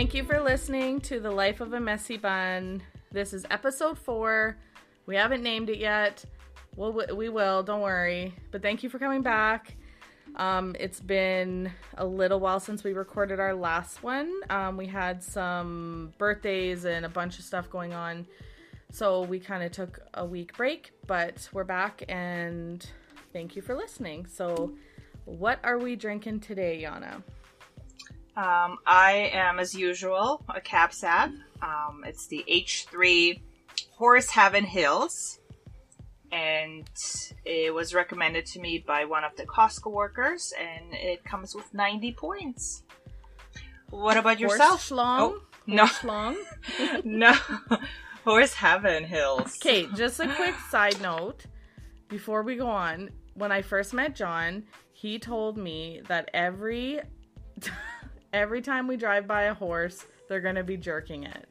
Thank you for listening to The Life of a Messy Bun. This is episode four. We haven't named it yet. Well, we will, don't worry. But thank you for coming back. Um, it's been a little while since we recorded our last one. Um, we had some birthdays and a bunch of stuff going on. So we kind of took a week break, but we're back and thank you for listening. So, what are we drinking today, Yana? Um, I am, as usual, a cab sav. Um, it's the H3 Horse Heaven Hills. And it was recommended to me by one of the Costco workers, and it comes with 90 points. What about yourself? Horse schlong? Oh, no. Schlong? no. Horse Heaven Hills. Okay, just a quick side note before we go on. When I first met John, he told me that every every time we drive by a horse, they're gonna be jerking it.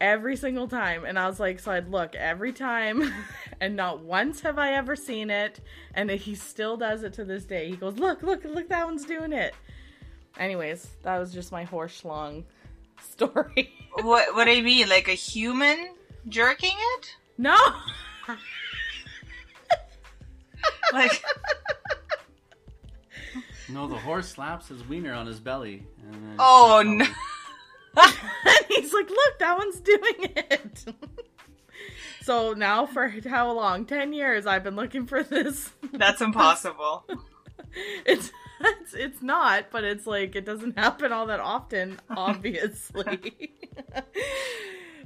Every single time. And I was like, so I'd look every time, and not once have I ever seen it. And he still does it to this day. He goes, Look, look, look, that one's doing it. Anyways, that was just my horse schlong story. What, what do you mean? Like a human jerking it? no! Like, No, the horse slaps his wiener on his belly. And Oh, no. and he's like, look, that one's doing it. so now for how long? 10 years I've been looking for this. that's impossible. It's it's, it's not, but it's like it doesn't happen all that often, obviously.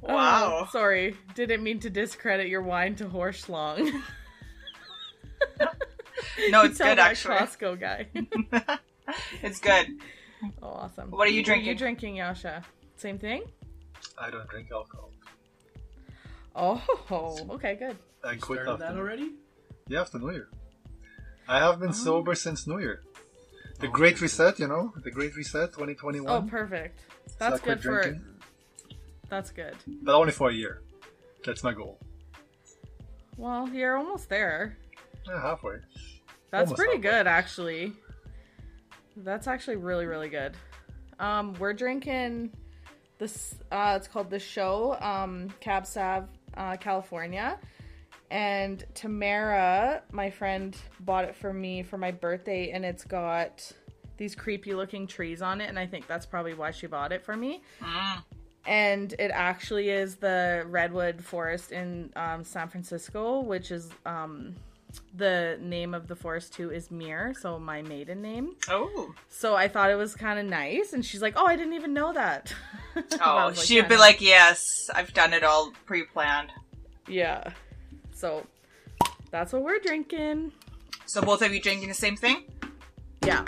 Wow. Oh, sorry. Didn't mean to discredit your wine to horse long. No, it's Tell good, actually. Costco guy. it's good. Oh, awesome. What are you drinking? What are you drinking? drinking, Yasha? Same thing? I don't drink alcohol. Oh, okay, good. I you quit started that after, already? yeah, after New Year. I have been oh. sober since New Year. The Great Reset, you know, the Great Reset 2021. Oh, perfect. That's I quit good for. drinking. That's good. but only for a year. That's my goal. Well, you're almost there. Yeah, halfway. That's Almost pretty halfway. good, actually. That's actually really, really good. Um, we're drinking this. Uh, it's called the Show um, Cab Sav, uh, California. And Tamara, my friend, bought it for me for my birthday, and it's got these creepy looking trees on it, and I think that's probably why she bought it for me. Mm. and it actually is the redwood forest in um, San Francisco, which is um, the name of the forest too is Mir, so my maiden name. Oh. So I thought it was kind of nice, and she's like, "Oh, I didn't even know that." Oh, like, she'd "Yeah, be no." like, yes, I've done it all pre planned. "Yeah." So that's what we're drinking. So both of you drinking the same thing? Yeah,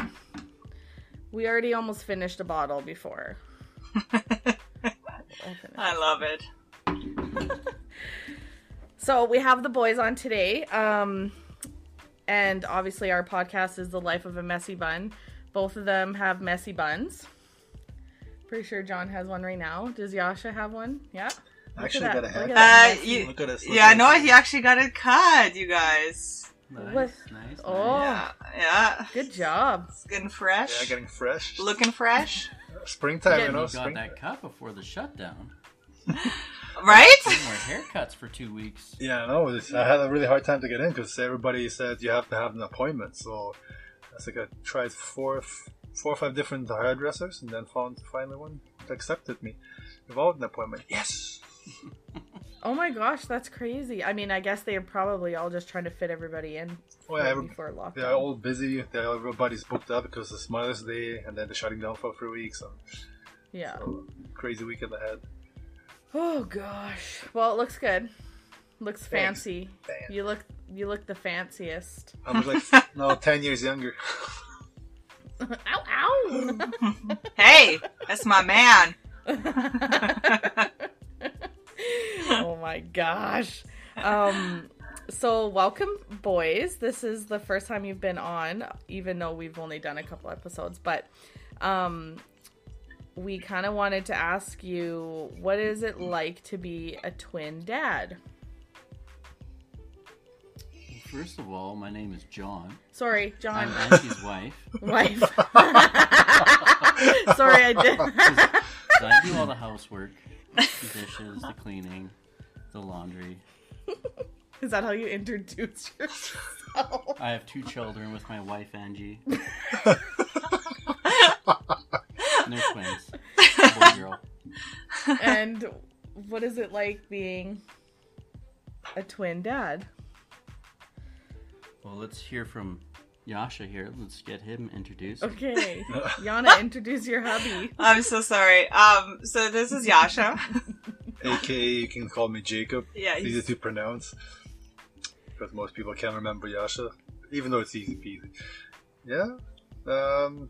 we already almost finished a bottle before. I love it. So we have the boys on today. Um, and obviously our podcast is the life of a messy bun. Both of them have messy buns. Pretty sure John has one right now. Does Yasha have one? Yeah. I actually got a Look hat. at that Uh, you, Look at this. yeah, at no, he actually got a cut, you guys. Nice, What? nice, Oh. nice. Yeah, yeah. Good job. It's getting fresh. Yeah, getting fresh. Looking fresh. Springtime, Yeah, you know, You got spring. that cut before the shutdown. Right? Didn't haircuts for two weeks. Yeah, no, it's, I had a really hard time to get in because everybody said you have to have an appointment. So I think I tried four, four or five different hairdressers and then found finally one that accepted me without an appointment. Yes. Oh my gosh, that's crazy. I mean, I guess they are probably all just trying to fit everybody in Oh, yeah, right every- before lockdown. They're all busy. They're, everybody's booked up because it's Mother's Day and then they're shutting down for three weeks. So, yeah. so crazy weekend ahead. Oh gosh. Well, it looks good. Looks Thanks. fancy. Thanks. You look you look the fanciest. I was like, no, 10 years younger. ow ow. hey, that's my man. oh my gosh. Um so welcome boys. This is the first time you've been on even though we've only done a couple episodes, but um we kind of wanted to ask you what is it like to be a twin dad? First of all, my name is John. Sorry, John. I'm Angie's wife. wife. Sorry, I did. So I do all the housework, the dishes, the cleaning, the laundry. Is that how you introduce yourself? I have two children with my wife Angie. And they're twins, boy girl. and what is it like being a twin dad? Well, let's hear from Yasha here. Let's get him introduced. Okay, Yana, introduce your hubby. I'm so sorry. Um, so this is Yasha. AKA, you can call me Jacob. Yeah, It's easy to pronounce. Because most people can't remember Yasha. Even though it's easy peasy. Yeah. Um,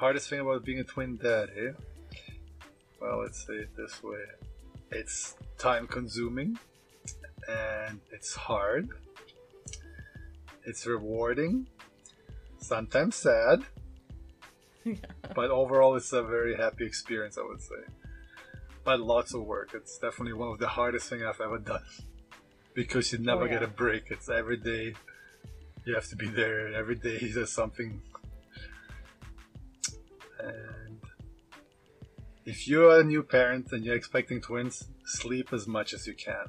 hardest thing about being a twin dad, eh? Well, let's say it this way it's time consuming, and it's hard, it's rewarding, sometimes sad, but overall, it's a very happy experience, I would say. But lots of work. It's definitely one of the hardest things I've ever done. Because you never Oh, yeah. get a break. It's every day. You have to be there. Every day there's something. And if you're a new parent and you're expecting twins, sleep as much as you can.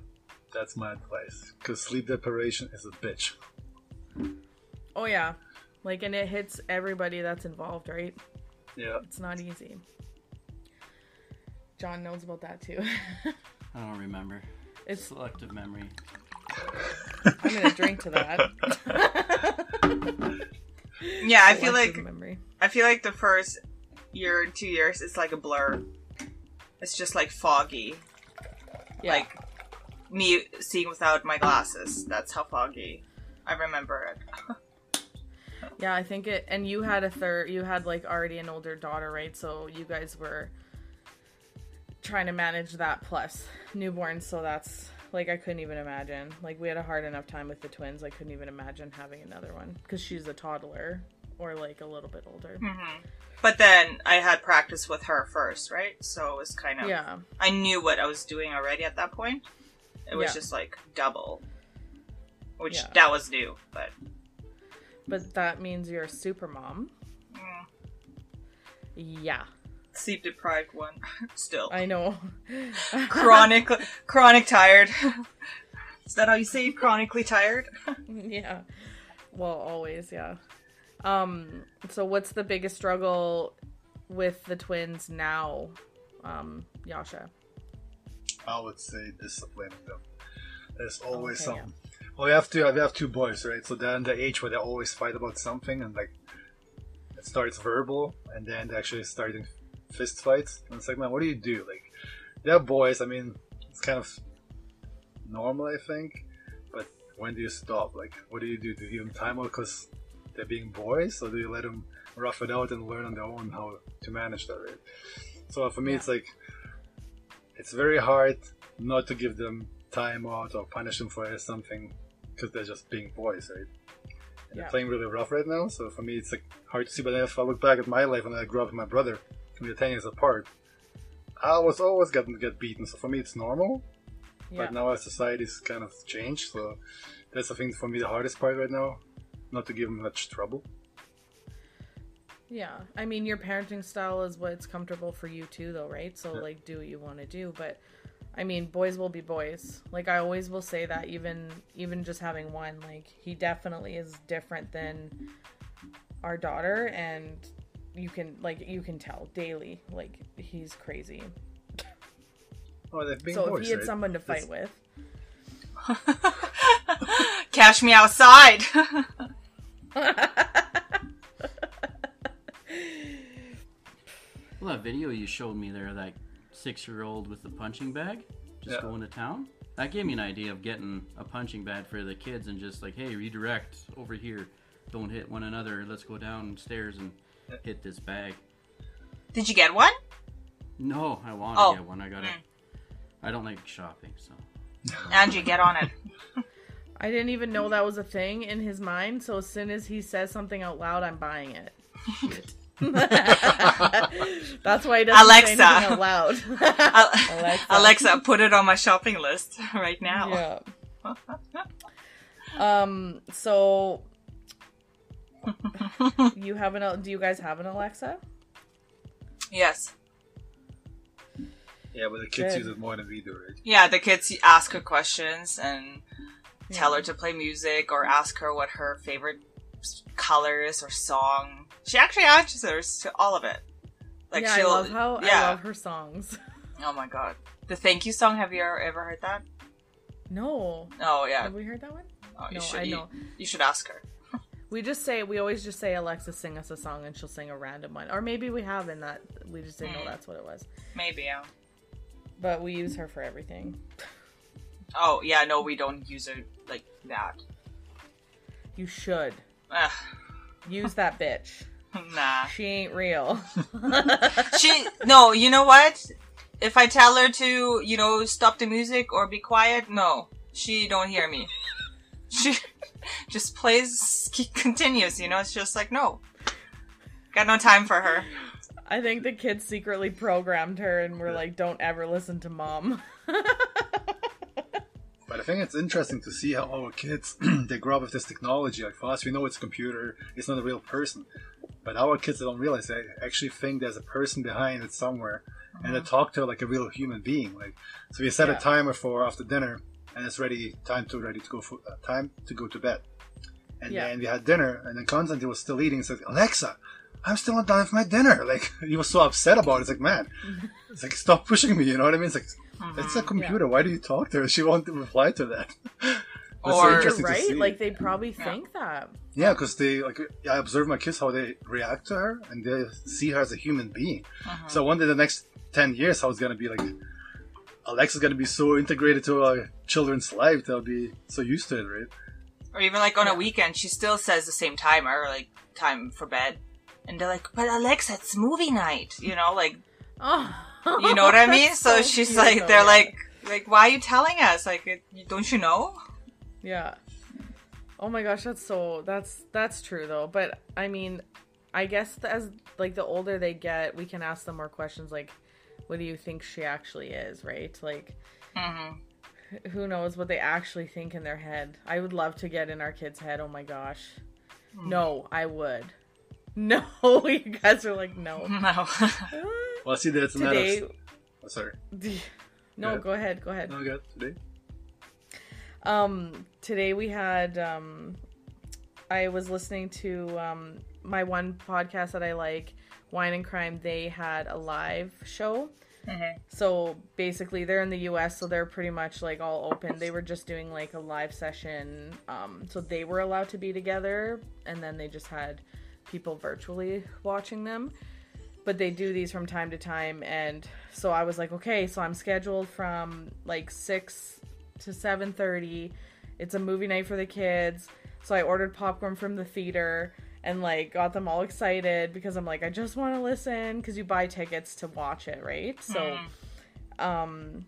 That's my advice. Because sleep deprivation is a bitch. Oh yeah, like and it hits everybody that's involved, right? Yeah. It's not easy. John knows about that too. I don't remember. It's Selective memory. I'm gonna drink to that. Yeah, I feel like memory. I feel like the first year, two years, it's like a blur. It's just like foggy. Yeah. Like me seeing without my glasses. That's how foggy I remember it. Yeah, I think it. And you had a third. You had like already an older daughter, right? So you guys were trying to manage that plus newborn. So that's like I couldn't even imagine. Like we had a hard enough time with the twins. I couldn't even imagine having another one because she's a toddler or like a little bit older. But then I had practice with her first, right? So it was kind of Yeah, I knew what I was doing already at that point. It was Yeah. just like double. Which Yeah. that was new, but but that means you're a super mom. mm, Yeah, sleep deprived one still. I know. chronic chronic tired. Is that how you say it? chronically tired? yeah. Well, always, yeah. Um, so what's the biggest struggle with the twins now, um, Yasha? I would say disciplining them. There's always Okay, some. Well, we have two. We have two boys, right? So they're in the age where they always fight about something, and like it starts verbal, and then they actually starting fist fights. And it's like, man, what do you do? Like, they're boys. I mean, it's kind of normal, I think. But when do you stop? Like, what do you do? Do you give them time out because they're being boys, or do you let them rough it out and learn on their own how to manage that? Right. So for me, Yeah. it's like it's very hard not to give them time out or punish them for something because they're just being boys, right? And Yeah. they're playing really rough right now, so for me it's like hard to see. But if I look back at my life when I grew up with my brother, we were ten years apart, I was always getting get beaten. So for me it's normal. Yeah. But now our society's kind of changed, so that's I think for me the hardest part right now, not to give him much trouble. Yeah. I mean, your parenting style is what's comfortable for you too, though, right? So, Yeah. like, do what you want to do. But, I mean, boys will be boys. Like, I always will say that, even even just having one, like, he definitely is different than our daughter, and you can like you can tell daily, like, he's crazy. Oh, they're being so boys, if he had right? someone to fight That's- with, Cash me outside. Well, that video you showed me there, that six-year-old with the punching bag, just Yeah. going to town. That gave me an idea of getting a punching bag for the kids and just like, hey, redirect over here. Don't hit one another. Let's go downstairs and hit this bag. Did you get one? No, I want Oh. to get one. I gotta. Mm. I don't like shopping, so. Angie, get on it. I didn't even know that was a thing in his mind. So as soon as he says something out loud, I'm buying it. That's why he doesn't Alexa. say anything out loud. Alexa. Alexa, put it on my shopping list right now. Yeah. um. So you have an? Do you guys have an Alexa? Yes. Yeah, but the kids Good. use it more than we do, right? Yeah, the kids ask her questions and tell her to play music or ask her what her favorite colors or song. She actually answers to all of it. Like yeah, I she'll, love how yeah. I love her songs. Oh my god, the thank you song. Have you ever heard that? No, Oh yeah. have we heard that one? Oh, you No, should, I you- know. You, should ask her. We just say we always just say Alexa sing us a song and she'll sing a random one, or maybe we have in that we just didn't know Mm. that's what it was. Maybe. Yeah. But we use her for everything. Oh yeah. No, we don't use it like that. You should Ugh, use that bitch. nah. She ain't real. she no. You know what? If I tell her to, you know, stop the music or be quiet, no, she don't hear me. She just plays, continues. You know, it's just like no. Got no time for her. I think the kids secretly programmed her and were like, "Don't ever listen to mom." But I think it's interesting to see how our kids they grow up with this technology. Like for us, we know it's a computer; it's not a real person. But our kids they don't realize they actually think there's a person behind it somewhere, and they talk to like a real human being. Like so, we set Yeah. a timer for after dinner, and it's ready time to ready to go for uh, time to go to bed. And Yeah. then we had dinner, and then Constantine was still eating. Said, "Alexa, I'm still not done with my dinner." Like he was so upset about it. It's like, man, it's like stop pushing me. You know what I mean? It's like it's a hmm, computer. Why do you talk to her? She won't reply to that. It's so Or- to right? see. Like they probably think that. Yeah, because they like I observe my kids how they react to her and they see her as a human being. Uh-huh. So one day, the next ten years, how it's gonna be like Alexa's gonna be so integrated to our children's life they'll be so used to it, right? Or even like on a weekend, she still says the same timer, like time for bed. And they're like, but Alexa, it's movie night. You know, like, Oh, you know what I mean? That's So, she's like, they're like, like, why are you telling us? Like, it, don't you know? Yeah. Oh my gosh, that's so that's that's true though. But I mean, I guess as like the older they get, we can ask them more questions like what do you think she actually is, right? Like hmm who knows what they actually think in their head. I would love to get in our kids' head. Oh my gosh. No, I would. No, you guys are like no. No. Well, I see, that's a matter. Today oh, sorry, No, Yeah. go ahead, go ahead. no, good today. Um, today we had um, I was listening to um my one podcast that I like, Wine and Crime. They had a live show. So basically, they're in the U.S., so they're pretty much like all open. They were just doing like a live session, um, so they were allowed to be together, and then they just had people virtually watching them. But they do these from time to time, and so I was like, okay, so I'm scheduled from like six to seven thirty. It's a movie night for the kids, so I ordered popcorn from the theater and like got them all excited because I'm like, I just want to listen because you buy tickets to watch it, right? So, um,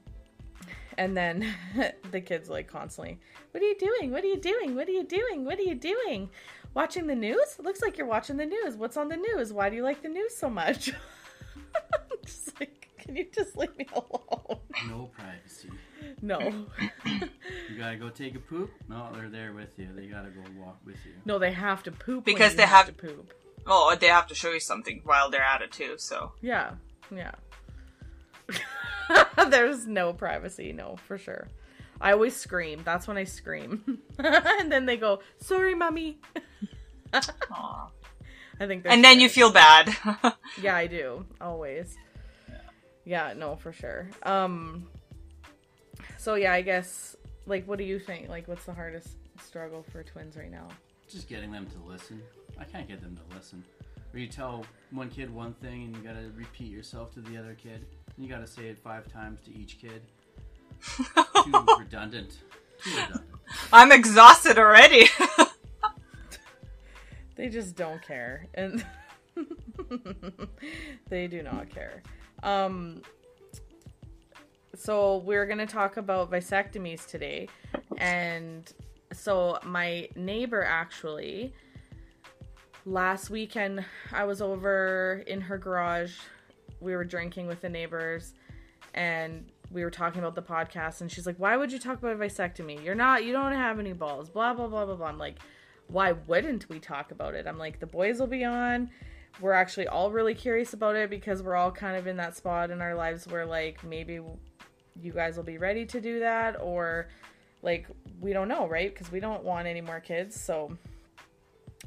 and then the kids like constantly, what are you doing? What are you doing? What are you doing? What are you doing? Watching the news? Looks like you're watching the news. What's on the news? Why do you like the news so much? I'm just like, can you just leave me alone? No privacy. No, You gotta go take a poop. No, they're there with you. They gotta go walk with you. no, they have to poop when Because you they have- to poop. oh, they have to show you something while they're at it too, so. Yeah, yeah. There's no privacy, no, for sure. I always scream. That's when I scream. and then they go, sorry, mommy. Aw. I think they're And then you feel bad. Yeah, I do. Always. Yeah. no, for sure. Um so yeah, I guess like what do you think? Like what's the hardest struggle for twins right now? Just getting them to listen. I can't get them to listen. Or you tell one kid one thing and you gotta repeat yourself to the other kid. And you gotta say it five times to each kid. Too redundant. Too redundant. I'm exhausted already. They just don't care. And they do not care. Um so we're going to talk about vasectomies today. And so my neighbor actually last weekend I was over in her garage. We were drinking with the neighbors and we were talking about the podcast and she's like, "Why would you talk about a vasectomy? You're not you don't have any balls." Blah blah blah blah blah. I'm like, "Why wouldn't we talk about it?" I'm like, "The boys will be on. we're actually all really curious about it because we're all kind of in that spot in our lives where like maybe you guys will be ready to do that or like we don't know, right? Because we don't want any more kids. So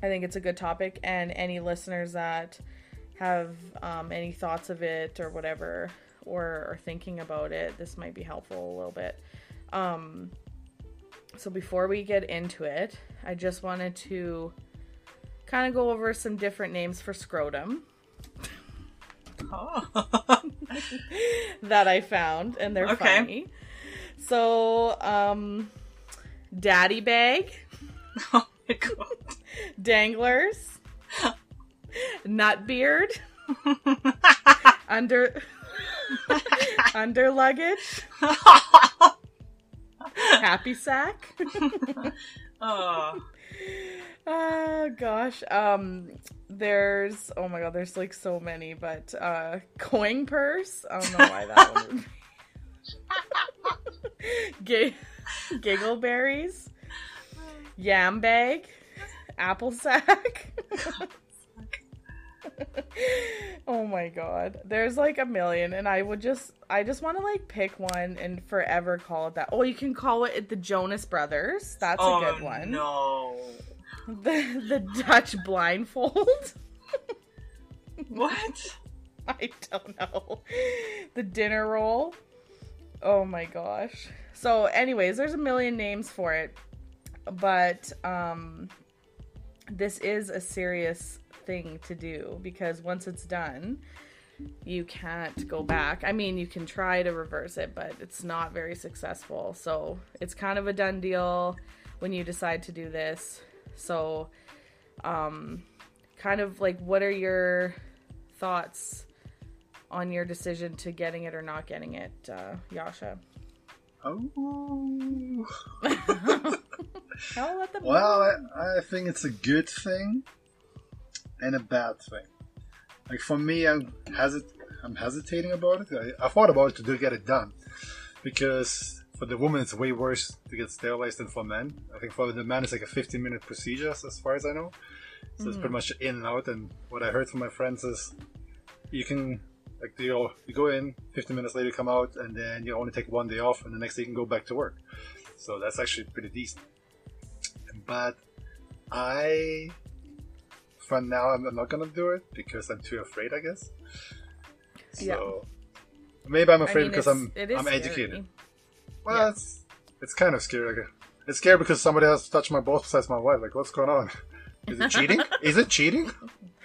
I think it's a good topic and any listeners that have um, any thoughts of it or whatever or are thinking about it, this might be helpful a little bit. Um, so before we get into it, I just wanted to kind of go over some different names for scrotum Oh. that I found, and they're Okay. funny. So, um, daddy bag, oh my god. danglers, nut beard, under under luggage, happy sack. oh. Oh gosh. Um there's oh my god, there's like so many, but uh coin purse. I don't know why that one would. G- giggleberries. Yam bag. Apple sack. oh my god. There's like a million and I would just I just want to like pick one and forever call it that. Oh, you can call it the Jonas Brothers. That's oh, a good one No. the the Dutch blindfold. What? I don't know. The dinner roll. Oh my gosh. So anyways, there's a million names for it. But um this is a serious thing to do because once it's done, you can't go back. I mean, you can try to reverse it, but it's not very successful. So, it's kind of a done deal when you decide to do this. So, um, kind of like, what are your thoughts on your decision to getting it or not getting it, uh, Yasha? Oh. I'll let them Well, I, I think it's a good thing and a bad thing. Like for me, I'm hesit- I'm hesitating about it. I, I thought about it to do- get it done because for the woman it's way worse to get sterilized than for men. I think for the man it's like a 15 minute procedure, as far as I know. So it's pretty mm. much in and out. And what I heard from my friends is you can like you know, you go in, 15 minutes later you come out, and then you only take one day off, and the next day you can go back to work. So that's actually pretty decent. But I, for now, I'm not gonna do it because I'm too afraid. I guess. So maybe I'm I afraid mean, because I'm I'm scary. educated. Well, Yeah. it's it's kind of scary. Like, it's scary because somebody else touched my balls besides my wife. Like, what's going on? Is it cheating? Is it cheating?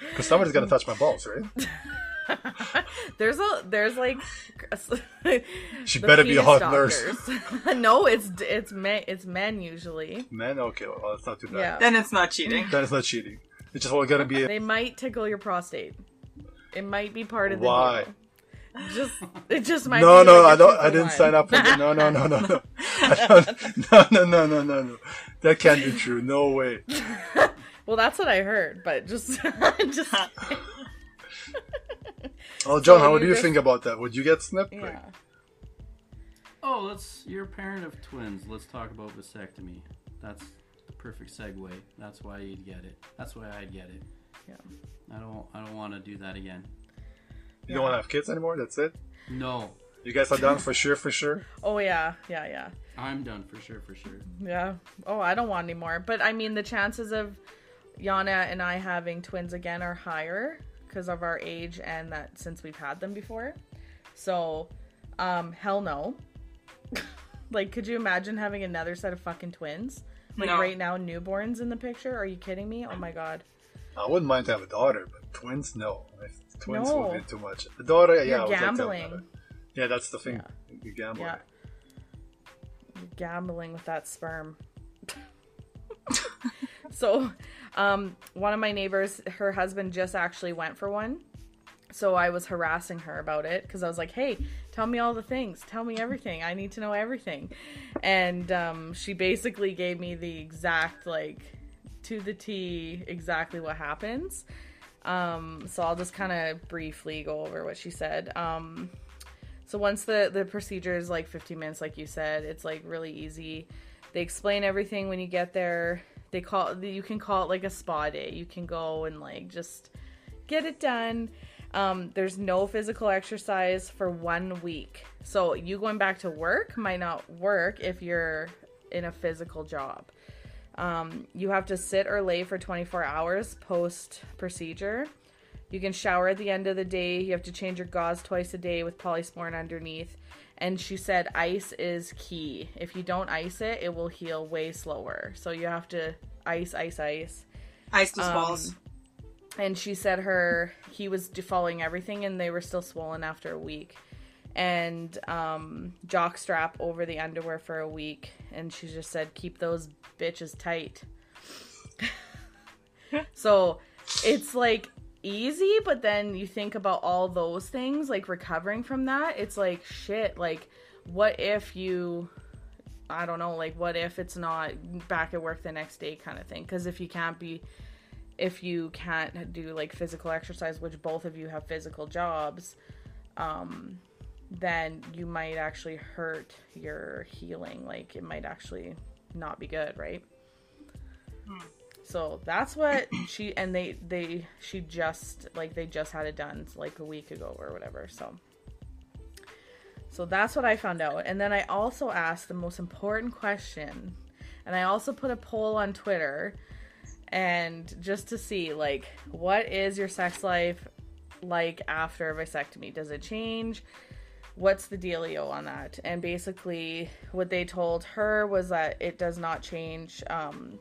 Because somebody's gonna touch my balls, right? there's a there's like She the better be a penis hot nurse. no, it's it's men it's men usually. Man, okay, well, that's not too bad. Yeah. Then it's not cheating. Then it's not cheating. It's just all gonna be. They might tickle your prostate. It might be part of the Why? deal. Just it just might. No, be no, like a I don't. I didn't one. sign up for that. No, no, no, no, no. No, no, no, no, no, no. That can't be true. No way. well, that's what I heard, but just just Oh, John, So how would you you just- think about that? Would you get snipped? yeah. Oh, let's. You're a parent of twins. Let's talk about vasectomy. That's the perfect segue. That's why you'd get it. That's why I'd get it. Yeah. I don't. I don't want to do that again. You don't want to have kids anymore? That's it? No, You guys are done for sure, for sure? Oh yeah, yeah, yeah. I'm done for sure. For sure. Yeah. Oh, I don't want any more. But I mean, the chances of Yana and I having twins again are higher because of our age and that since we've had them before. So, um, hell no. like, could you imagine having another set of fucking twins? Like No. right now, newborns in the picture. Are you kidding me? Oh my god. I wouldn't mind to have a daughter, but twins, no. If twins No. would be too much. A daughter, yeah, You're would like to have a gambling. daughter. Yeah, that's the thing. Yeah. You gamble. Yeah. You're gambling with that sperm. so, um, one of my neighbors, her husband just actually went for one. So I was harassing her about it because I was like, "Hey, tell me all the things. Tell me everything. I need to know everything." And um, she basically gave me the exact like to the T exactly what happens. Um, so I'll just kind of briefly go over what she said. Um, so once the the procedure is like 15 minutes, like you said, it's like really easy. They explain everything when you get there. They call you can call it like a spa day. You can go and like just get it done. Um, there's no physical exercise for one week. So you going back to work might not work if you're in a physical job. Um, you have to sit or lay for 24 hours post procedure. You can shower at the end of the day. You have to change your gauze twice a day with polysporin underneath. And she said ice is key. If you don't ice it, it will heal way slower. So you have to ice, ice, ice. Ice those Um, balls. And she said her he was following everything and they were still swollen after a week. And um jock strap over the underwear for a week. And she just said keep those bitches tight. So it's like easy but then you think about all those things like recovering from that it's like shit like what if you i don't know like what if it's not back at work the next day kind of thing? Because if you can't be if you can't do like physical exercise which both of you have physical jobs um then you might actually hurt your healing. Like it might actually not be good right? So that's what she and they they she just like they just had it done like a week ago or whatever so. So that's what i found out. And then i also asked the most important question and i also put a poll on twitter and just to see like what is your sex life like after vasectomy? Does it change? What's the dealio on that? And basically what they told her was that it does not change. Um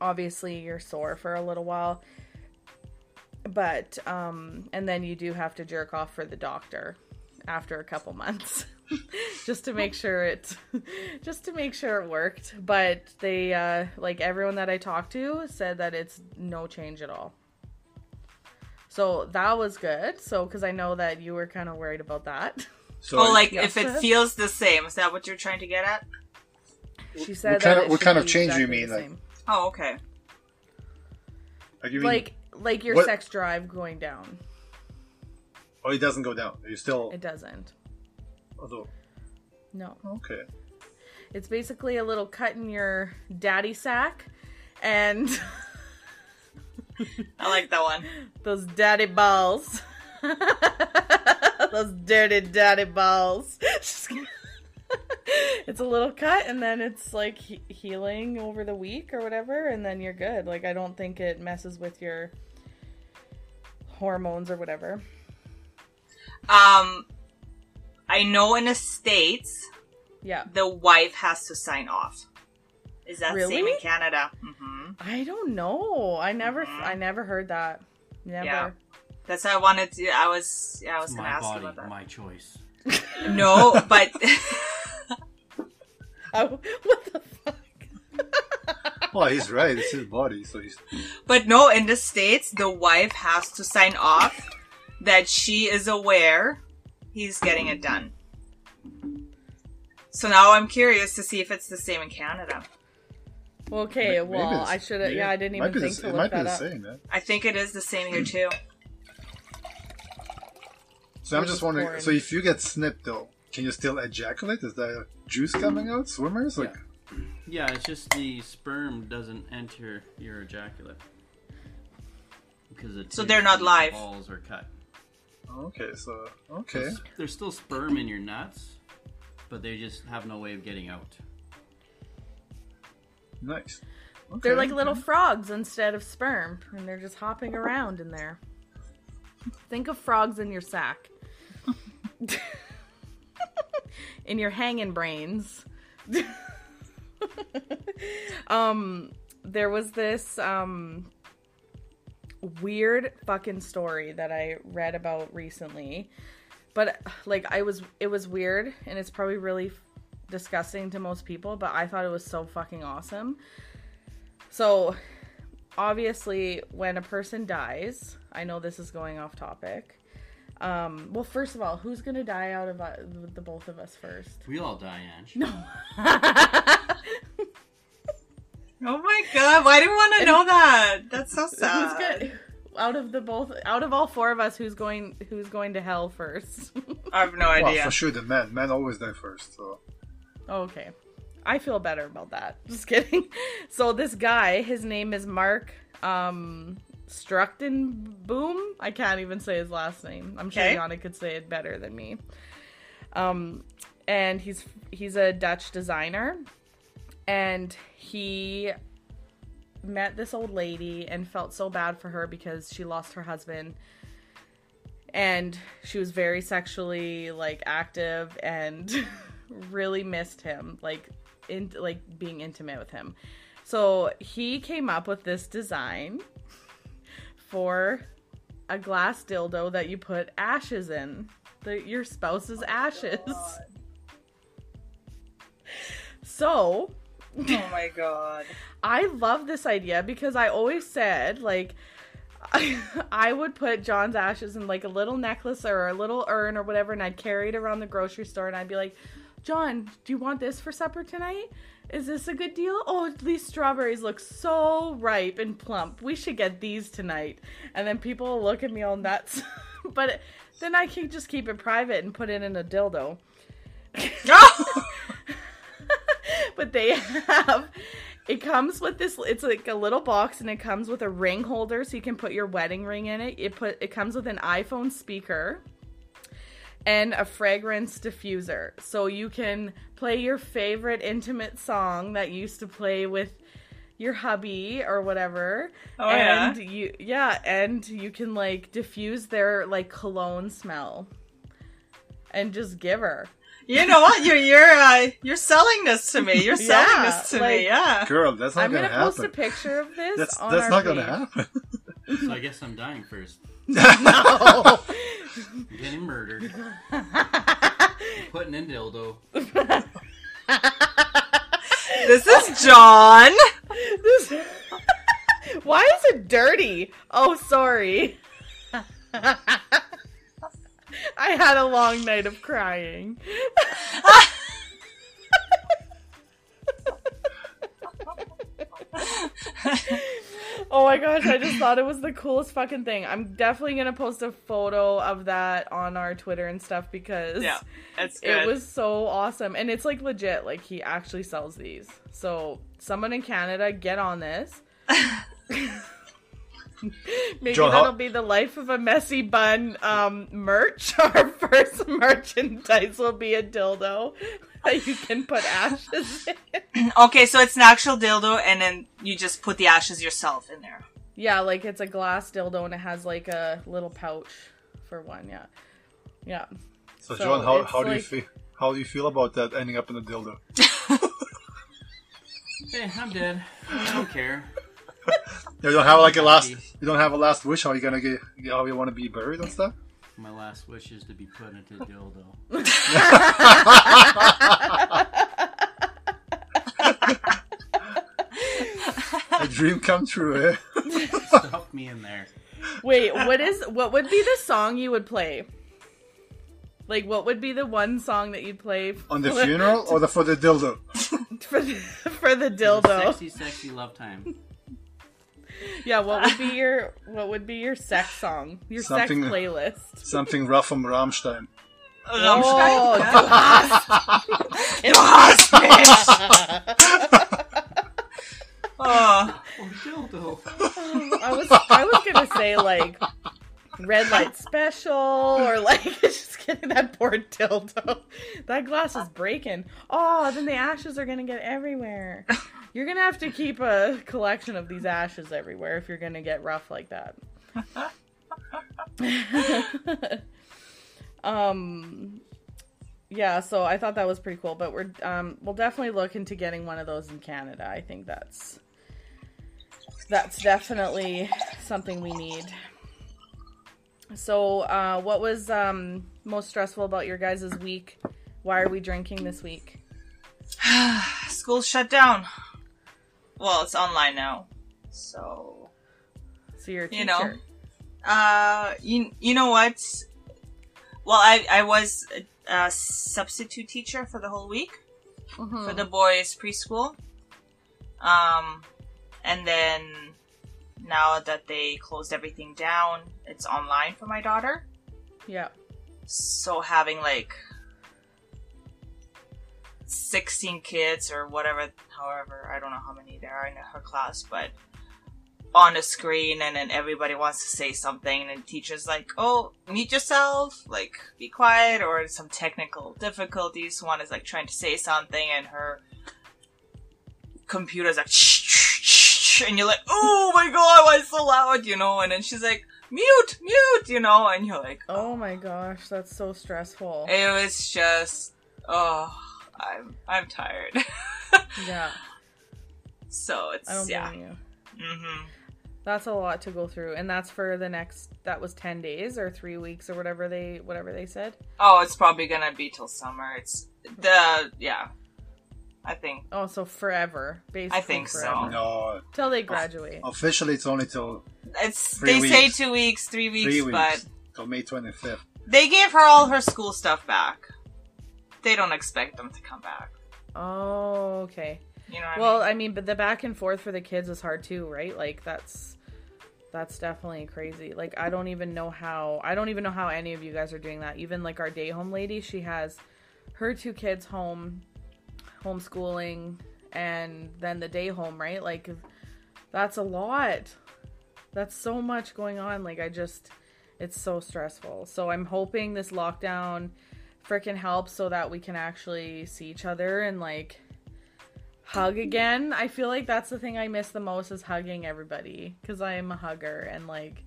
obviously you're sore for a little while but um and then you do have to jerk off for the doctor after a couple months just to make sure it just to make sure it worked but they uh like everyone that i talked to said that it's no change at all so that was good so because i know that you were kind of worried about that So oh, like yes. if it feels the same. Is that what you're trying to get at? she said kind that of- what kind of be change do you mean, like- Oh, okay. like, you mean, like like your what- sex drive going down oh, it doesn't go down. You still, it doesn't although, no okay. It's basically a little cut in your daddy sack and I like that one. those daddy balls. those dirty daddy balls. It's a little cut and then it's like he- healing over the week or whatever and then you're good. Like I don't think it messes with your hormones or whatever. Um, I know in the states Yeah. the wife has to sign off. Is that same Really? in Canada? hmm I don't know. I never Mhm. I never heard that. Never. Yeah. That's why I wanted to. I was. Yeah, I was It's gonna my ask body, about that. my choice. No, but Oh, what the fuck? Well, he's right. It's his body, so he's. but no. In the states, the wife has to sign off that she is aware he's getting it done. So now I'm curious to see if it's the same in Canada. Well, okay, Maybe well, it's- I should have. Yeah, I didn't even be the think s- to It look might be that the up. same, man. I think it is the same here too. So I'm just wondering. foreign. So if you get snipped, though, can you still ejaculate? Is there juice coming out? Swimmers? Like, Yeah, it's just the sperm doesn't enter your ejaculate because it's So they're not live. Balls are cut. Okay, so okay. There's, there's still sperm in your nuts, but they just have no way of getting out. Nice. They're like little frogs instead of sperm, and they're just hopping around in there. Think of frogs in your sack. in your hanging brains. um there was this um weird fucking story that I read about recently. But like I was it was weird and it's probably really f- disgusting to most people, but I thought it was so fucking awesome. So, obviously, when a person dies, I know this is going off topic. Um, well, first of all, who's gonna die out of uh, the both of us first? We all die, Ange. No. Oh my god! Why do you want to know that? That's so who's sad. good? Out of the both, out of all four of us, who's going? Who's going to hell first? I have no Well, idea. for sure, the men. Men always die first. So okay, I feel better about that. Just kidding. So this guy, his name is Mark. Um, Sturkenboom. I can't even say his last name. I'm sure Okay. Yana could say it better than me. Um, and he's he's a Dutch designer, and he met this old lady and felt so bad for her because she lost her husband. And she was very sexually like active and really missed him like in like being intimate with him. So he came up with this design for a glass dildo that you put ashes in. The, your spouse's oh ashes. So Oh my god. I love this idea because I always said like I, would put John's ashes in like a little necklace or a little urn or whatever, and I'd carry it around the grocery store, and I'd be like, "John, do you want this for supper tonight? Is this a good deal? Oh, these strawberries look so ripe and plump. We should get these tonight." And then people will look at me all nuts, but then I can just keep it private and put it in a dildo. But they have it comes with this it's like a little box and it comes with a ring holder so you can put your wedding ring in it. It put it comes with an iphone speaker and a fragrance diffuser. So you can play your favorite intimate song that you used to play with your hubby or whatever. Oh, yeah? and you yeah and you can like diffuse their like cologne smell and just give her You know what? You're you're uh, you're selling this to me. You're selling Yeah, this to like- me. Yeah. Girl, that's not i'm gonna, gonna post a happen. picture of this That's on that's our not gonna page. happen. So I guess I'm dying first. no I'm getting murdered. Putting in dildo. This is John. This- Why is it dirty? Oh, sorry. I had a long night of crying. oh my gosh, I just thought it was the coolest fucking thing. I'm definitely gonna post a photo of that on our Twitter and stuff because Yeah, it was so awesome. And it's like legit, like he actually sells these. So someone in Canada, get on this. Maybe John, that'll be the life of a messy bun um, merch. Our first merchandise will be a dildo that you can put ashes in. okay, so it's an actual dildo, and then you just put the ashes yourself in there. Yeah, like it's a glass dildo and it has like a little pouch for one. Yeah, yeah. So, So John, how, how do you feel? How do you feel about that ending up in a dildo? Hey, I'm dead. I don't care. You don't have like a last. You don't have a last wish. How you gonna get? How you want to be buried and stuff? My last wish is to be put into dildo. A dream come true, eh? Stuff me in there. Wait, what is what would be the song you would play? Like, what would be the one song that you'd play On the funeral or the for the dildo? for the, for the The dildo? Sexy, sexy love time. Yeah, what would be your what would be your sex song? Your Something- sex playlist? Something rough from Rammstein. Oh, Du hast mich! Oh, Or dildo. I was I was gonna say like red light special or like just kidding that poor dildo. That glass is breaking. Oh, then the ashes are gonna get everywhere. You're gonna have to keep a collection of these ashes everywhere if you're gonna get rough like that. um yeah, so I thought that was pretty cool, but we're um we'll definitely look into getting one of those in Canada. I think that's that's definitely something we need. So, uh, what was um, most stressful about your guys' week? Why are we drinking this week? school's shut down. Well, it's online now, so So you're a teacher. You know. Uh, you you know what? Well, I I was a, a substitute teacher for the whole week Mhm. for the boys preschool. Um, and then now that they closed everything down, it's online for my daughter. yeah. So having like sixteen kids or whatever, however, I don't know how many there are in her class, but on the screen and then everybody wants to say something and the teacher's like, oh, mute yourself, like be quiet or some technical difficulties. One is like trying to say something and her computer's like, shh, shh, and you're like, oh my god, why so loud, you know? And then she's like, mute, mute, you know? And you're like, Oh my gosh, that's so stressful. it was just, oh, I'm, I'm tired. Yeah, so it's, I don't yeah. blame you. hmm That's a lot to go through, and that's for the next. That was ten days or three weeks or whatever they whatever they said. Oh, it's probably gonna be till summer. It's the, yeah. I think Oh, so forever, basically. I think so. forever. No, till they graduate. officially it's only till it's, Three they say two weeks, three weeks, three but weeks till May 25th. they gave her all her school stuff back. They don't expect them to come back. Oh, okay. You know Well, I mean? I mean, but the back and forth for the kids is hard too, right? Like that's that's definitely crazy. Like I don't even know how I don't even know how any of you guys are doing that. Even like our day home lady, she has her two kids home homeschooling and then the day home, right? Like that's a lot. That's so much going on. Like I just it's so stressful. So I'm hoping this lockdown freaking helps so that we can actually see each other and like hug again. I feel like that's the thing I miss the most is hugging everybody because I am a hugger and like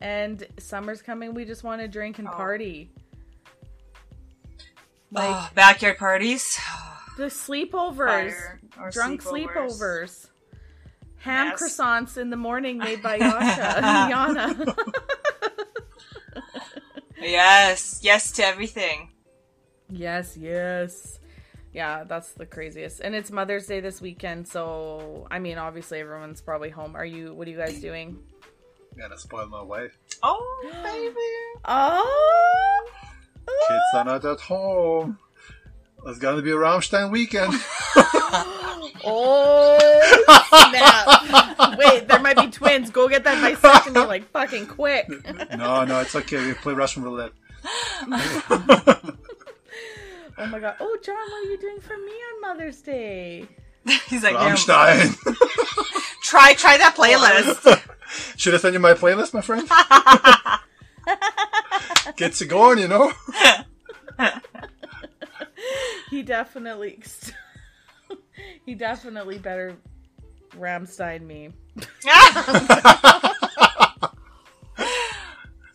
and summer's coming we just want to drink and party. Like Oh, backyard parties. The sleepovers, Fire drunk sleepovers. sleepovers. Ham Yes. croissants in the morning made by Yasha Yana. Yes, yes to everything. Yes, yes. Yeah, that's the craziest. And it's Mother's Day this weekend, so I mean, obviously everyone's probably home. Are you what are you guys doing? Gotta spoil my wife. Oh, baby. Oh. Kids are not at home. It's gonna be a Rammstein weekend. Oh snap. Wait, there might be twins. Go get that vasectomy like fucking quick. no, no, it's okay. We play Russian roulette. Oh my god. Oh John, what are you doing for me on Mother's Day? He's like, yeah, Rammstein. try, try that playlist. Should I send you my playlist, my friend? Gets you going, you know. He definitely He definitely better Rammstein me.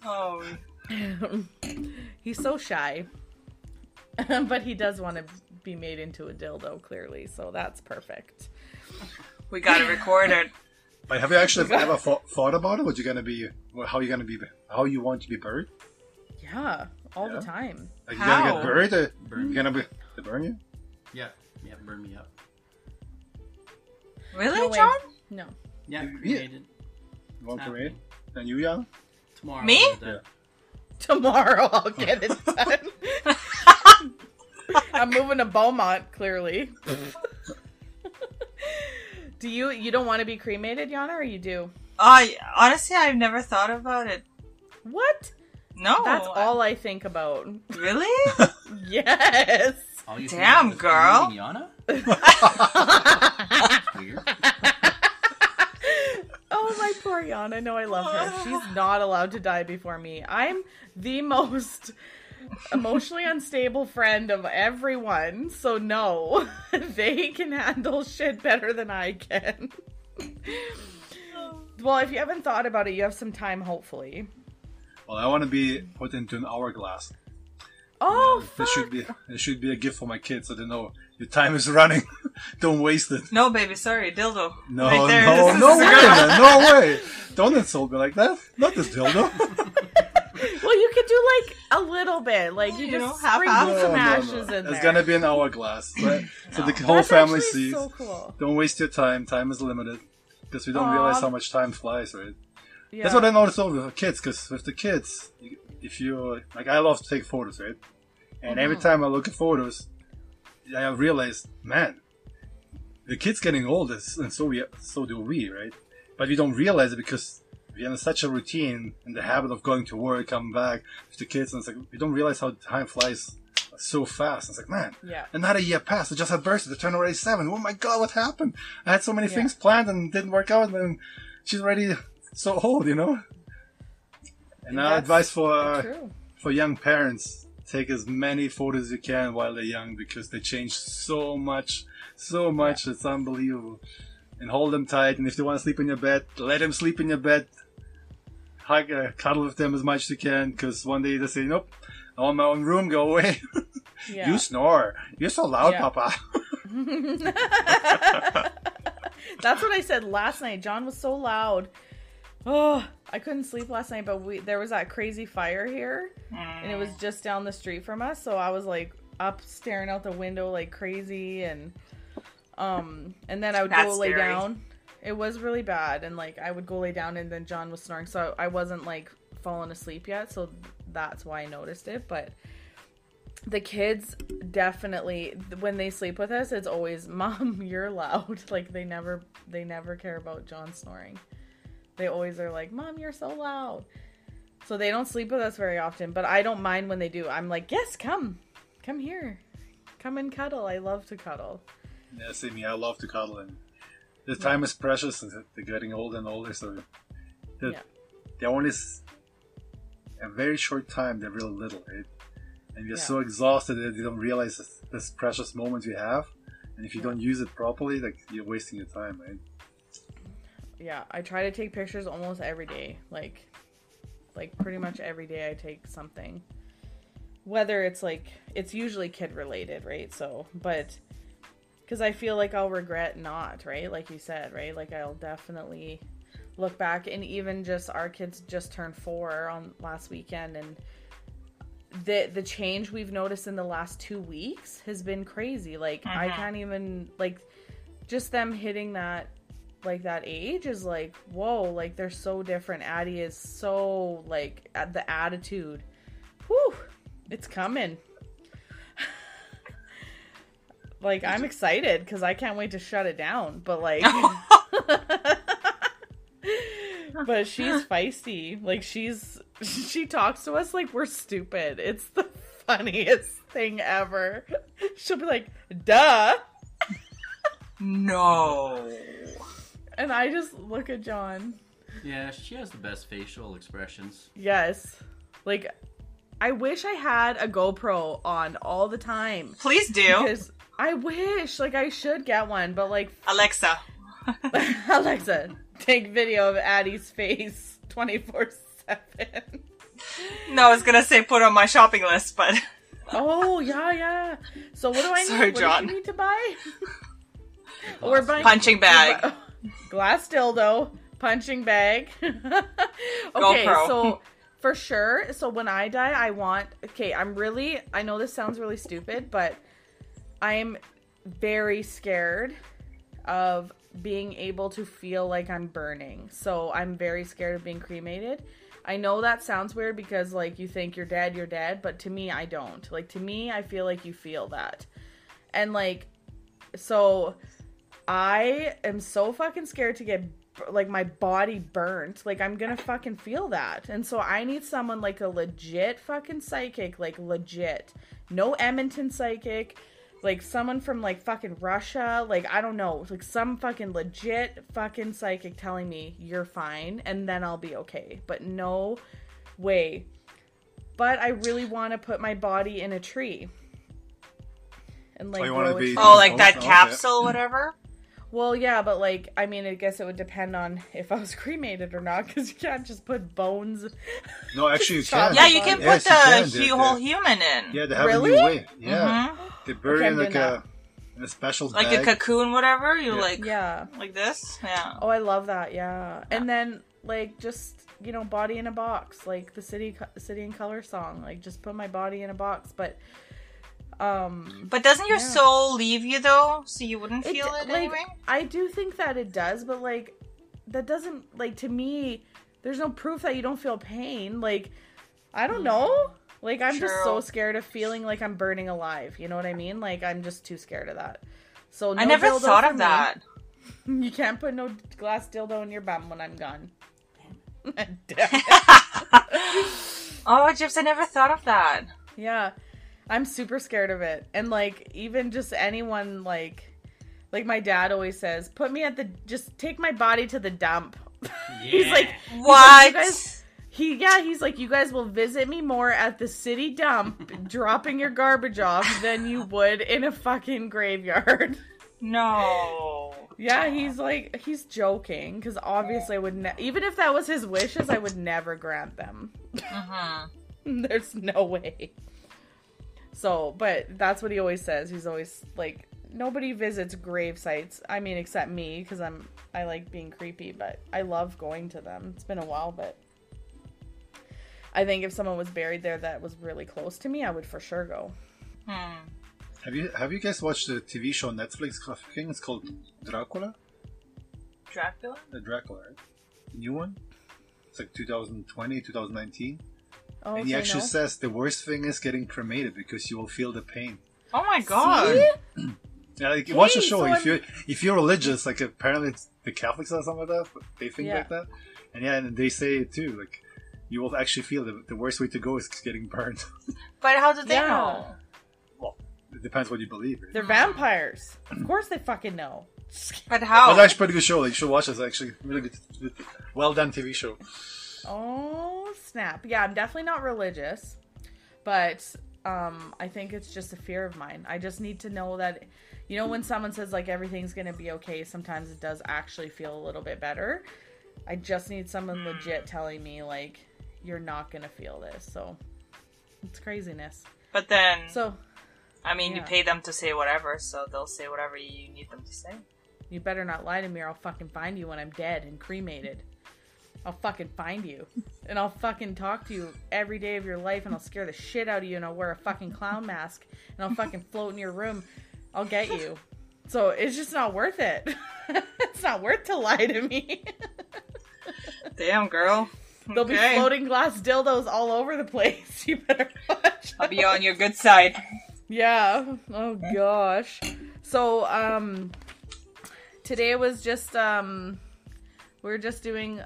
oh, He's so shy. but he does want to be made into a dildo, clearly, so that's perfect. we gotta record it. But have you actually ever thought, thought about it? What you're gonna be? How you gonna be? How you want to be buried? Yeah, all Yeah. the time. Like you gonna How? get buried? Or Burn. you gonna be they burn you? Yeah, yeah, burn me up. Really, No way. John? No. Yeah, Yeah. created. You want to Happening. read? And you, Jan? Tomorrow. Me? I'll do that. Tomorrow I'll get it done. I'm moving to Beaumont, clearly. do you you don't want to be cremated, Yana, or you do? Uh, honestly, I've never thought about it. What? No, That's all I think about. Really? Yes. All you Damn, think girl. Yana? Weird. Oh my poor Yana. No, I love her. She's not allowed to die before me. I'm the most emotionally unstable friend of everyone. So no, they can handle shit better than I can. Well, if you haven't thought about it, you have some time, hopefully. Well, I want to be put into an hourglass. Oh, This fuck. should be it should be a gift for my kids, so they know your time is running. Don't waste it. no, baby, sorry, dildo. No, Right there. no, no way, man, no way! Don't insult me like that. Not this dildo. Well, you could do like a little bit, like you, You just know, half- sprinkle half. No, some no, ashes no. in there. It's gonna be an hourglass, right? so the whole That's family actually sees. So cool. Don't waste your time. Time is limited because we don't Aw. realize how much time flies, right? Yeah. That's what I noticed over the kids. Because with the kids, if you like, I love to take photos, right? And every Mm-hmm. time I look at photos, I realize, man, the kid's getting older, and so we, so do we, right? But we don't realize it because we're in such a routine and the habit of going to work, coming back with the kids, and it's like we don't realize how time flies so fast. It's like, man, Yeah. another year passed. I just had birthday. The turn already seven. Oh my god, what happened? I had so many Yeah. things planned and didn't work out. And she's already so old, you know. And That's advice for uh, for young parents: take as many photos as you can while they're young because they change so much, so much. It's unbelievable. And hold them tight. And if they want to sleep in your bed, let them sleep in your bed. Hug, uh, cuddle with them as much as you can because one day they say, "Nope, I want my own room. Go away." Yeah. you snore. You're so loud, Yeah. Papa. That's what I said last night. John was so loud. Oh, I couldn't sleep last night, but we there was that crazy fire here, and it was just down the street from us. So I was like up staring out the window like crazy, and um, and then I would go lay scary. down. It was really bad, and like I would go lay down, and then John was snoring, so I wasn't like falling asleep yet. So that's why I noticed it, but the kids definitely when they sleep with us it's always mom you're loud like they never they never care about john snoring they always are like mom you're so loud so they don't sleep with us very often but i don't mind when they do i'm like yes come come here come and cuddle i love to cuddle Yeah, same here. I love to cuddle, and the time is precious, and they're getting older and older. So the Yeah. they only a very short time. They're real little, right? And you're Yeah. so exhausted that you don't realize this, this precious moment you have. And if you don't use it properly, like you're wasting your time, right? Yeah i try to take pictures almost every day. Like like pretty much every day i take something. Whether it's like it's usually kid related right? So but because i feel like i'll regret not right? Like you said right? Like i'll definitely look back and even just our kids just turned four on last weekend and the the change we've noticed in the last two weeks has been crazy. Like i Mhm. can't even like just them hitting that like that age is like whoa like they're so different. Addie is so like at the attitude. Whew it's coming. Like i'm excited because i can't wait to shut it down but like but she's feisty. Like she's she talks to us like we're stupid. It's the funniest thing ever. She'll be like duh. No. And i just look at john Yeah, she has the best facial expressions. Yes. Like I wish I had a GoPro on all the time. Please do. Because I wish like I should get one, but like Alexa. Alexa, take video of Addie's face 24/7. No, I was gonna say put on my shopping list, but Oh, yeah, yeah. So what do I Sorry, need? What John. do you need to buy? We're buying punching bag. Glass dildo, punching bag. okay, so for sure, so when I die, I want. Okay, I'm really. I know this sounds really stupid, but I'm very scared of being able to feel like I'm burning. So I'm very scared of being cremated. I know that sounds weird because like you think you're dead, you're dead, but to me I don't. Like to me I feel like you feel that. And like so I am so fucking scared to get like my body burnt. Like I'm going to fucking feel that. And so I need someone like a legit fucking psychic, like legit. No Edmonton psychic like someone from like fucking Russia, like I don't know, like some fucking legit fucking psychic telling me you're fine and then I'll be okay. But no way. But I really want to put my body in a tree. And like Oh, you wanna grow a be- Oh, like oh, that Okay. capsule, whatever. Well, yeah, but like I mean, I guess it would depend on if I was cremated or not because you can't just put bones. No, actually, you Chop can. Yeah, you can Yes, put you the can. They- hu- they- whole human in. Yeah, they have Really? a new way. Yeah, Mhm. they bury Okay, in like a in a special Like bag. a cocoon, whatever. You Yeah. like Yeah. like this. Yeah. Oh, I love that. Yeah. And then like just you know body in a box, like the city City and Colour song. Like just put my body in a box, but um But doesn't your Yeah. soul leave you though, so you wouldn't feel it like anyway? I do think that it does, but like that doesn't like to me. There's no proof that you don't feel pain. Like I don't know. Like I'm just so scared of feeling like I'm burning alive. You know what I mean? Like I'm just too scared of that. So no I never thought of me. that. You can't put no glass dildo in your bum when I'm gone. It. Oh, Gyps, I never thought of that. Yeah. I'm super scared of it. And like even just anyone like like my dad always says, put me at the just take my body to the dump He's like, What? you guys- he yeah, he's like, you guys will visit me more at the city dump, dropping your garbage off than you would in a fucking graveyard. no. Yeah, he's like, he's joking because obviously I would ne- even if that was his wishes, I would never grant them. Mm-hmm. There's no way. So, but that's what he always says. He's always like, nobody visits grave sites. I mean, except me because I'm I like being creepy, but I love going to them. It's been a while, but I think if someone was buried there that was really close to me, I would for sure go. Hmm. Have you have you guys watched the TV show on Netflix? I think it's called Dracula. Dracula? The Dracula, right? The new one. It's like 2020, 2019. Oh, and he okay, actually no. says the worst thing is getting cremated because you will feel the pain. Oh my god. See? Yeah, like watch the show. so if I'm- you're if you're religious, like apparently it's the Catholics or something like that, but they think Yeah. like that. And yeah, and they say it too. Like you will actually feel the, the worst way to go is getting burned. But how did they Yeah. know? well, it depends what you believe. Right? They're vampires. Of course they fucking know. But how? Well, it's actually a pretty good show. Like, you should watch it. It's actually really good, good- well done TV show. Oh snap! Yeah, I'm definitely not religious, but um, I think it's just a fear of mine. I just need to know that, you know, when someone says like everything's gonna be okay, sometimes it does actually feel a little bit better. I just need someone legit telling me like you're not gonna feel this. So it's craziness. but then, So I mean, you pay them to say whatever, so they'll say whatever you need them to say. you better not lie to me, or I'll fucking find you when I'm dead and cremated. I'll fucking find you. And I'll fucking talk to you every day of your life and I'll scare the shit out of you and I'll wear a fucking clown mask and I'll fucking float in your room. I'll get you. So it's just not worth it. it's not worth to lie to me. Damn, girl. There'll be floating glass dildos all over the place. You better watch. I'll be on your good side. Yeah. Oh gosh. So um today was just um we are just doing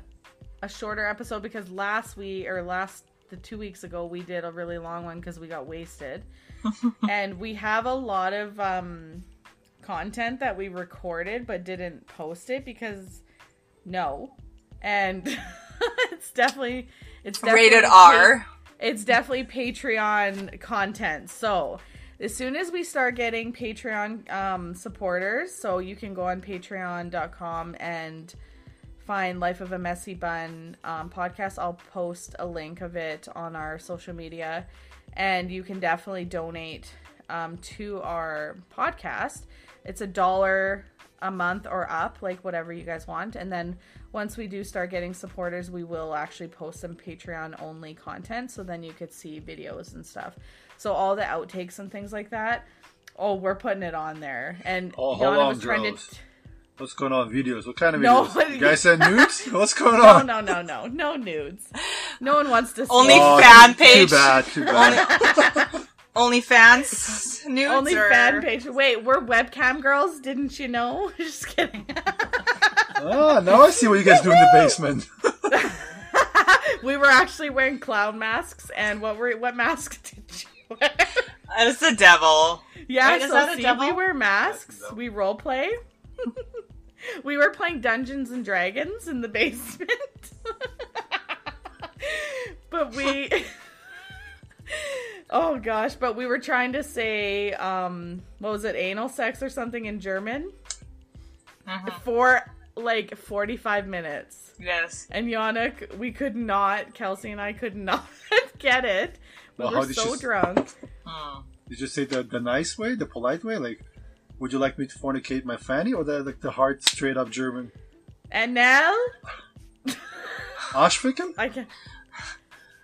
a shorter episode because last week or last the 2 weeks ago we did a really long one cuz we got wasted. and we have a lot of um content that we recorded but didn't post it because no. And it's definitely it's definitely Rated R. it's definitely Patreon content. So as soon as we start getting Patreon um, supporters, so you can go on patreon.com and find Life of a Messy Bun um, podcast. I'll post a link of it on our social media, and you can definitely donate um, to our podcast. It's a dollar a month or up, like whatever you guys want. And then once we do start getting supporters, we will actually post some Patreon only content so then you could see videos and stuff. So all the outtakes and things like that. Oh, we're putting it on there. And Oh, Yana was trying to What's going on? Videos? What kind of No. videos? You guys send nudes? What's going on? no, no, no. No no nudes. No one wants to see Only Oh, fan too, page. Too bad. Too bad. OnlyFans nudes only or... fan page. Wait, we're webcam girls, didn't you know? Just kidding. ah, now I see what you guys do in the basement. we were actually wearing clown masks and what were what mask did you wear? It's the devil. Yeah, Wait, is so that a see, devil? we wear masks, That's a devil. we role play. we were playing Dungeons and Dragons in the basement. but we Oh gosh, but we were trying to say um what was it, anal sex or something in German Mhm. for like 45 minutes. Yes. And Yannick, we could not, Kelsey and I could not get it. We Well, how were did so you- drunk. Hmm. Did you say the, the nice way, the polite way? Like, would you like me to fornicate my fanny or the like the hard, straight up German? And now Arschficken? I can.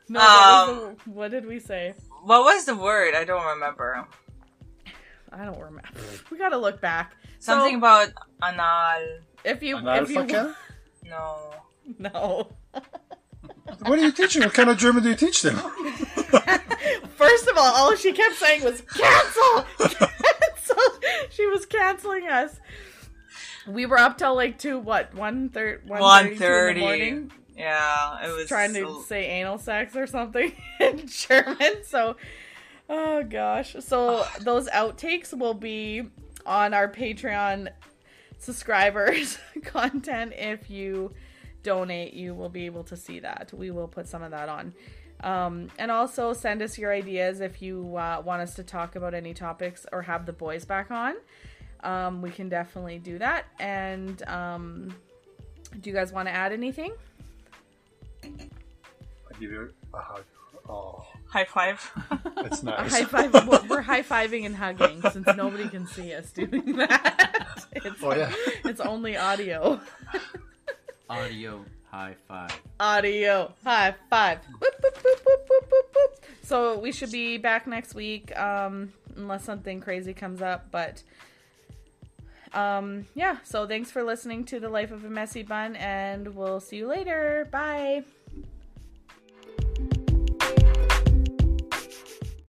No, that was Um, the, what did we say? What was the word? I don't remember. I don't remember. We gotta look back. Something so, about anal. if you Anal if you fucker? No. no. What are you teaching? What kind of German do you teach them? First of all, all she kept saying was cancel, cancel. She was canceling us. We were up till like two what one third one One thirty in the morning Yeah, it was trying to so- say anal sex or something in German. So, oh gosh. So those outtakes will be on our Patreon subscribers content if you donate, you will be able to see that. We will put some of that on. Um, and also send us your ideas if you uh, want us to talk about any topics or have the boys back on. Um, we can definitely do that. And um, do you guys want to add anything? I give you a hug. Oh, High five. it's A nice. high five. We're- We're high fiving and hugging since nobody can see us doing that. It's, Oh, yeah. it's only audio. Audio high five. Audio high five. Boop, boop, boop. So we should be back next week, um, unless something crazy comes up. But um, yeah. So thanks for listening to the life of a messy bun, and we'll see you later. Bye.